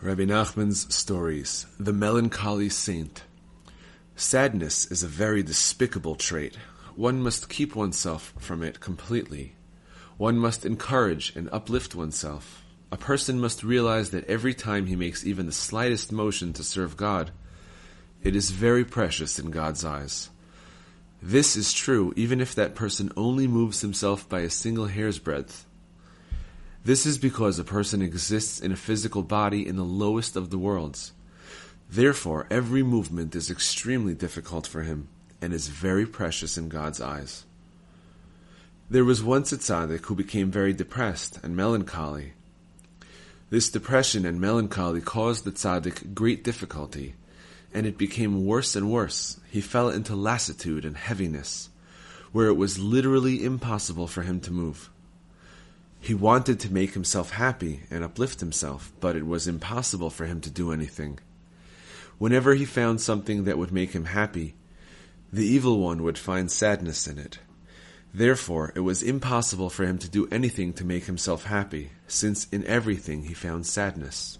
Rabbi Nachman's Stories The Melancholy Saint. Sadness is a very despicable trait. One must keep oneself from it completely. One must encourage and uplift oneself. A person must realize that every time he makes even the slightest motion to serve God, it is very precious in God's eyes. This is true even if that person only moves himself by a single hair's breadth. This is because a person exists in a physical body in the lowest of the worlds. Therefore, every movement is extremely difficult for him and is very precious in God's eyes. There was once a tzaddik who became very depressed and melancholy. This depression and melancholy caused the tzaddik great difficulty, and it became worse and worse. He fell into lassitude and heaviness, where it was literally impossible for him to move. He wanted to make himself happy and uplift himself, but it was impossible for him to do anything. Whenever he found something that would make him happy, the evil one would find sadness in it. Therefore, it was impossible for him to do anything to make himself happy, since in everything he found sadness.